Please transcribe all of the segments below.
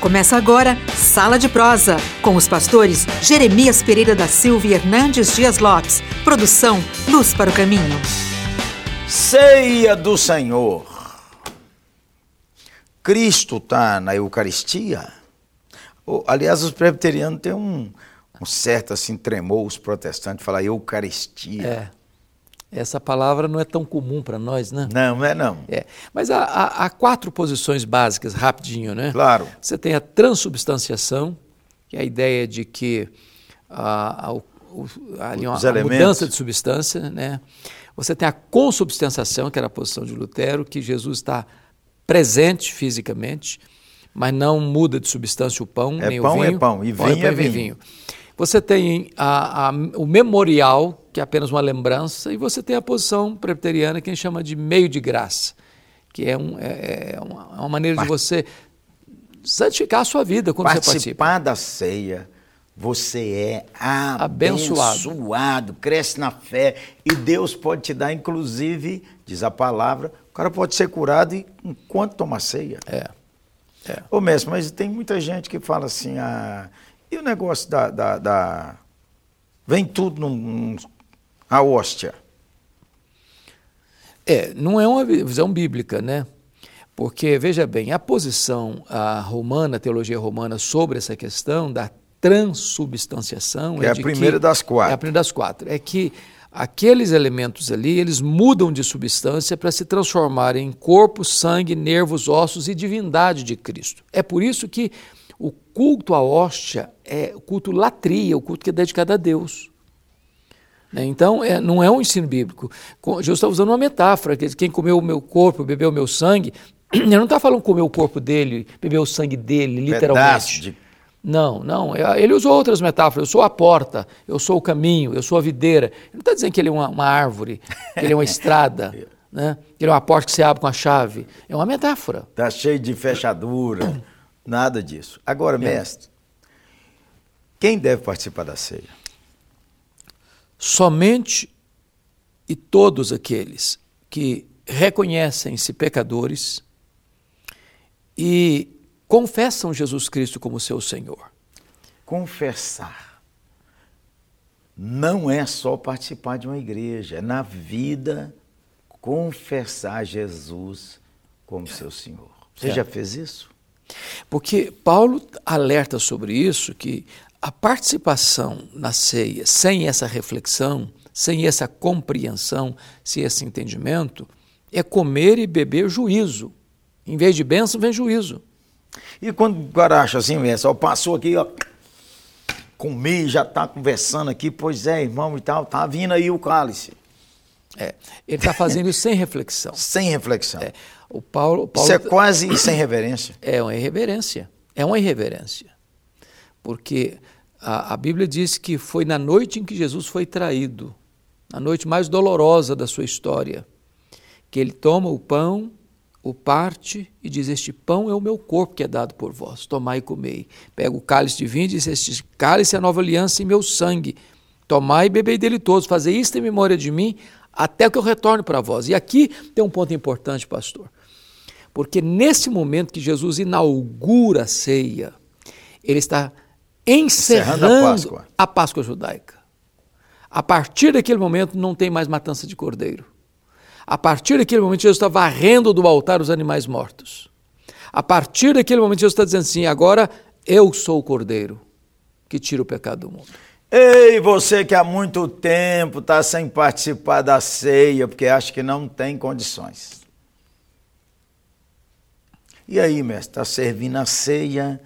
Começa agora Sala de Prosa, com os pastores Jeremias Pereira da Silva e Hernandes Dias Lopes. Produção Luz para o Caminho. Ceia do Senhor. Cristo está na Eucaristia. Aliás, os presbiterianos têm um, um certo assim tremor, os protestantes falam Eucaristia. É. Essa palavra não é tão comum para nós, né? Não, não é não. É. Mas há, há, há, quatro posições básicas, rapidinho, né? Claro. Você tem a transubstanciação, que é a ideia de que a, a, uma, a mudança de substância, né? Você tem a consubstanciação, que era a posição de Lutero, que Jesus está presente fisicamente, mas não muda de substância o pão, é nem pão, o vinho. É pão, e vinho é, é vinho. vinho. Você tem a, a, o memorial, que é apenas uma lembrança, e você tem a posição presbiteriana que a gente chama de meio de graça, que é, um, é, é uma, é uma, maneira Part... de você santificar a sua vida quando Participar você participa. Participar da ceia, você é abençoado. abençoado, cresce na fé, e Deus pode te dar, inclusive, diz a palavra, o cara pode ser curado enquanto toma ceia. É. é. Ô mestre, mas tem muita gente que fala assim, ah, e o negócio da. da, da... Vem tudo num, num, a hóstia. É, não é uma visão bíblica, né? Porque, veja bem, a posição a romana, a teologia romana, sobre essa questão da transubstanciação. Que é, é a primeira que, das quatro. É a primeira das quatro. É que aqueles elementos ali, eles mudam de substância para se transformarem em corpo, sangue, nervos, ossos e divindade de Cristo. É por isso que o culto à hóstia é o culto latria, o culto que é dedicado a Deus. Né? Então, é, não é um ensino bíblico. Jesus está usando uma metáfora, que quem comeu o meu corpo, bebeu o meu sangue, ele não está falando comer o corpo dele, beber o sangue dele, literalmente. De... Não, não. É, ele usou outras metáforas. Eu sou a porta, eu sou o caminho, eu sou a videira. Ele não está dizendo que ele é uma, uma árvore, que ele é uma estrada, né? que ele é uma porta que se abre com a chave. É uma metáfora. Está cheio de fechadura. Nada disso. Agora, é. mestre, quem deve participar da ceia? Somente e todos aqueles que reconhecem-se pecadores e confessam Jesus Cristo como seu Senhor. Confessar não é só participar de uma igreja, é na vida confessar Jesus como seu Senhor. Você já fez isso? Porque Paulo alerta sobre isso, que a participação na ceia, sem essa reflexão, sem essa compreensão, sem esse entendimento, é comer e beber juízo. Em vez de bênção, vem juízo. E quando o cara acha assim, é só passou aqui, ó, comi, já está conversando aqui, pois é, irmão e tal, tá vindo aí o cálice. É, ele está fazendo isso sem reflexão. Sem reflexão. É. O Paulo, Paulo, Isso é quase sem reverência. É uma irreverência. É uma irreverência. Porque a, a Bíblia diz que foi na noite em que Jesus foi traído, a noite mais dolorosa da sua história, que ele toma o pão, o parte e diz: Este pão é o meu corpo que é dado por vós, tomai e comei. Pega o cálice de vinho e diz: Este cálice é a nova aliança em meu sangue. Tomai e bebei dele todos, fazei isto em memória de mim, até que eu retorne para vós. E aqui tem um ponto importante, pastor. Porque nesse momento que Jesus inaugura a ceia, ele está encerrando, encerrando a, Páscoa. a Páscoa judaica. A partir daquele momento não tem mais matança de cordeiro. A partir daquele momento Jesus está varrendo do altar os animais mortos. A partir daquele momento Jesus está dizendo assim: agora eu sou o cordeiro que tira o pecado do mundo. Ei, você que há muito tempo está sem participar da ceia porque acha que não tem condições. E aí, mestre, está servindo a ceia,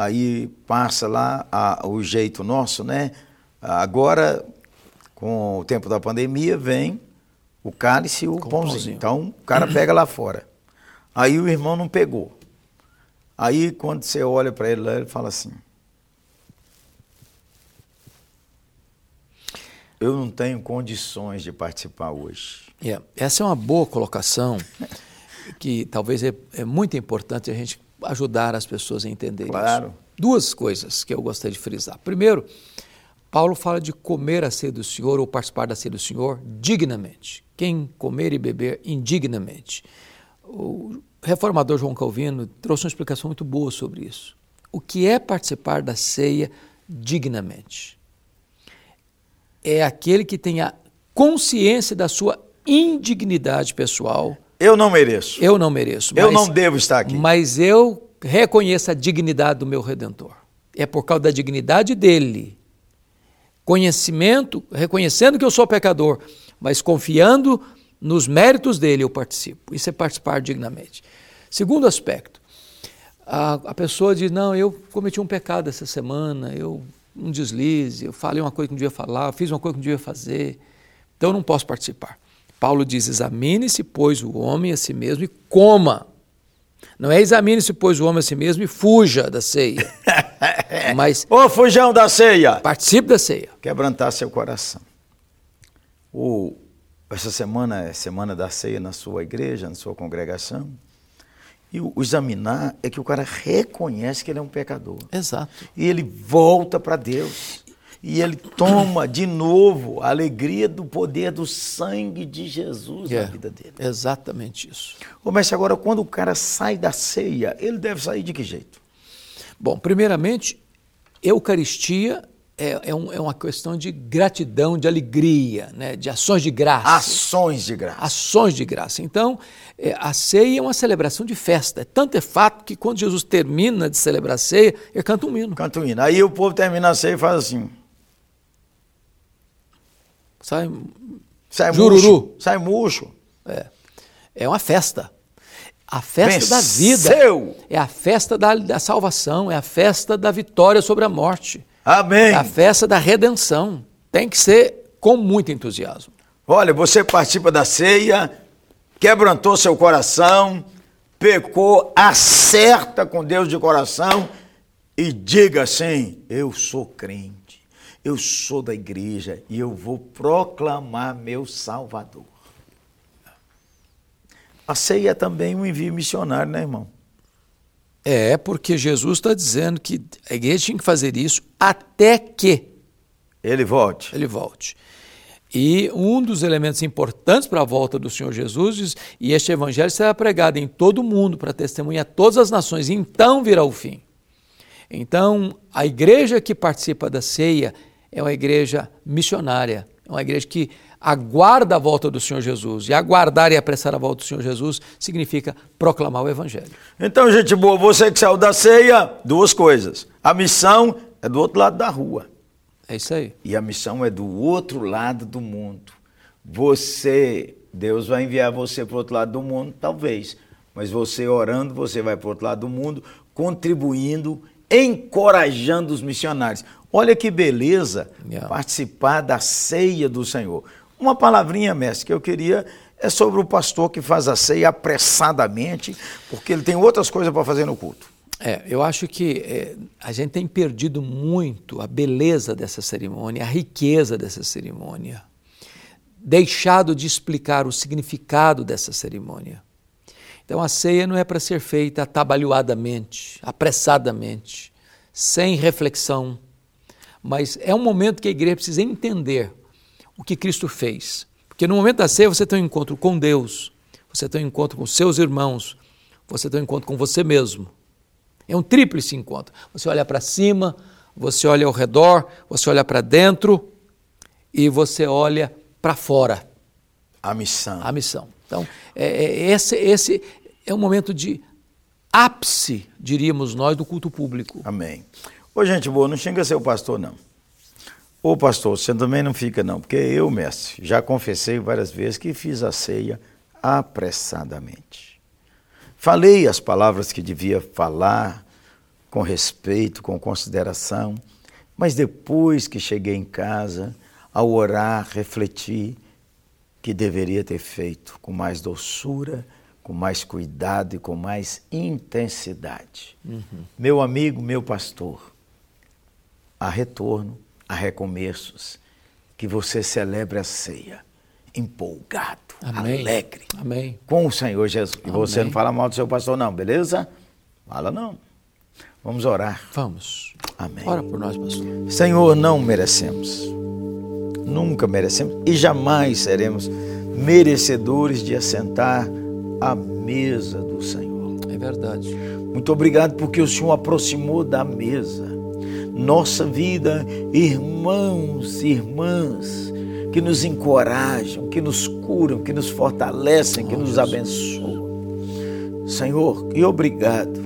aí passa lá a, o jeito nosso, né? Agora, com o tempo da pandemia, vem o cálice e o pãozinho. pãozinho. Então, o cara pega lá fora. Aí o irmão não pegou. Aí, quando você olha para ele lá, ele fala assim: Eu não tenho condições de participar hoje. Yeah. Essa é uma boa colocação. que talvez é, é, muito importante a gente ajudar as pessoas a entenderem claro. isso. Duas coisas que eu gostaria de frisar. Primeiro, Paulo fala de comer a ceia do Senhor ou participar da ceia do Senhor dignamente. Quem comer e beber indignamente. O reformador João Calvino trouxe uma explicação muito boa sobre isso. O que é participar da ceia dignamente? É aquele que tem a consciência da sua indignidade pessoal. Eu não mereço. Eu não mereço. Eu não devo estar aqui. Mas eu reconheço a dignidade do meu redentor. É por causa da dignidade dele. Conhecimento, reconhecendo que eu sou pecador, mas confiando nos méritos dele, eu participo. Isso é participar dignamente. Segundo aspecto, a, a pessoa diz: Não, eu cometi um pecado essa semana, eu um deslize, eu falei uma coisa que não devia falar, eu fiz uma coisa que não devia fazer, então eu não posso participar. Paulo diz: examine-se, pois, o homem a si mesmo e coma. Não é examine-se, pois, o homem a si mesmo e fuja da ceia. Mas. Ô, fujão da ceia! Participe da ceia. Quebrantar seu coração. O, essa semana é semana da ceia na sua igreja, na sua congregação. E o, examinar é que o cara reconhece que ele é um pecador. Exato. E ele volta para Deus. E ele toma de novo a alegria do poder do sangue de Jesus É, na vida dele. Exatamente isso. Ô, Mestre, agora quando o cara sai da ceia, ele deve sair de que jeito? Bom, primeiramente, Eucaristia é, é, um- é uma questão de gratidão, de alegria, né? de ações de graça. Ações de graça. Ações de graça. Então, é, a ceia é uma celebração de festa. Tanto é fato que quando Jesus termina de celebrar a ceia, ele canta um hino. Canta o hino. Aí o povo termina a ceia e faz assim. Sai, Sai Jururu. murcho. Sai murcho. é, é uma festa. A festa da vida. Venceu. É a festa da, da salvação, é a festa da vitória sobre a morte. Amém. É a festa da redenção. Tem que ser com muito entusiasmo. Olha, você participa da ceia, quebrantou seu coração, pecou, acerta com Deus de coração e diga assim: Eu sou crente, eu sou da igreja e eu vou proclamar meu Salvador. A ceia é também um envio missionário, né, irmão? É, porque Jesus está dizendo que a igreja tinha que fazer isso até que Ele volte. ele volte. E um dos elementos importantes para a volta do Senhor Jesus diz, e este evangelho será pregado em todo o mundo para testemunhar todas as nações, e então virá o fim. Então, a igreja que participa da ceia é uma igreja missionária, é uma igreja que aguarda a volta do Senhor Jesus. E aguardar e apressar a volta do Senhor Jesus significa proclamar o evangelho. Então, gente boa, você que saiu da ceia, duas coisas. A missão é do outro lado da rua. É isso aí. E a missão é do outro lado do mundo. Você, Deus vai enviar você para o outro lado do mundo, talvez. Mas você orando, você vai para o outro lado do mundo, contribuindo, encorajando os missionários. Olha que beleza Yeah. participar da ceia do Senhor. Uma palavrinha, mestre, que eu queria é sobre o pastor que faz a ceia apressadamente, porque ele tem outras coisas para fazer no culto. É, eu acho que é, a gente tem perdido muito a beleza dessa cerimônia, a riqueza dessa cerimônia, deixado de explicar o significado dessa cerimônia. Então a ceia não é para ser feita atabalhoadamente, apressadamente, sem reflexão, mas é um momento que a igreja precisa entender o que Cristo fez. Porque no momento da ceia você tem um encontro com Deus, você tem um encontro com seus irmãos, você tem um encontro com você mesmo. É um tríplice encontro. Você olha para cima, você olha ao redor, você olha para dentro e você olha para fora. A missão. A missão. Então, é, é- esse, esse é um momento de ápice, diríamos nós, do culto público. Amém. Ô, gente boa, não xinga seu pastor, não. Ô, pastor, você também não fica, não, porque eu, mestre, já confessei várias vezes que fiz a ceia apressadamente. Falei as palavras que devia falar, com respeito, com consideração, mas depois que cheguei em casa, ao orar, refleti que deveria ter feito com mais doçura, com mais cuidado e com mais intensidade. Meu amigo, meu pastor, há retorno, há recomeços, que você celebre a ceia empolgado, Amém. alegre, Amém. com o Senhor Jesus. E você não fala mal do seu pastor, não, beleza? Fala não. Vamos orar. Vamos. Amém. Ora por nós, pastor. Senhor, não merecemos. Nunca merecemos e jamais seremos merecedores de assentar à mesa do Senhor. É verdade. Muito obrigado porque o Senhor aproximou da mesa. Nossa vida, irmãos e irmãs, que nos encorajam, que nos curam, que nos fortalecem, que nos abençoam. Senhor, e obrigado,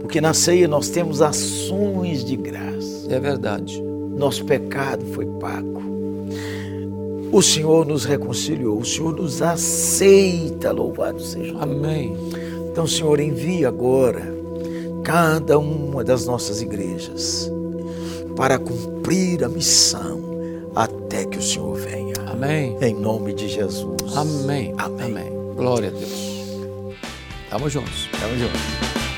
porque na ceia nós temos ações de graça. É verdade. Nosso pecado foi pago. O Senhor nos reconciliou, o Senhor nos aceita, louvado seja. Amém. Então, Senhor, envia agora cada uma das nossas igrejas para cumprir a missão até que o Senhor venha. Amém. Em nome de Jesus. Amém. Amém. Amém. Glória a Deus. Tamo juntos. Tamo junto.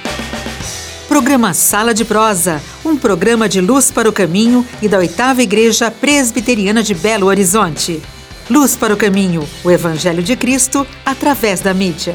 Programa Sala de Prosa, um programa de luz para o caminho e da oitava Igreja Presbiteriana de Belo Horizonte. Luz para o caminho, o Evangelho de Cristo através da mídia.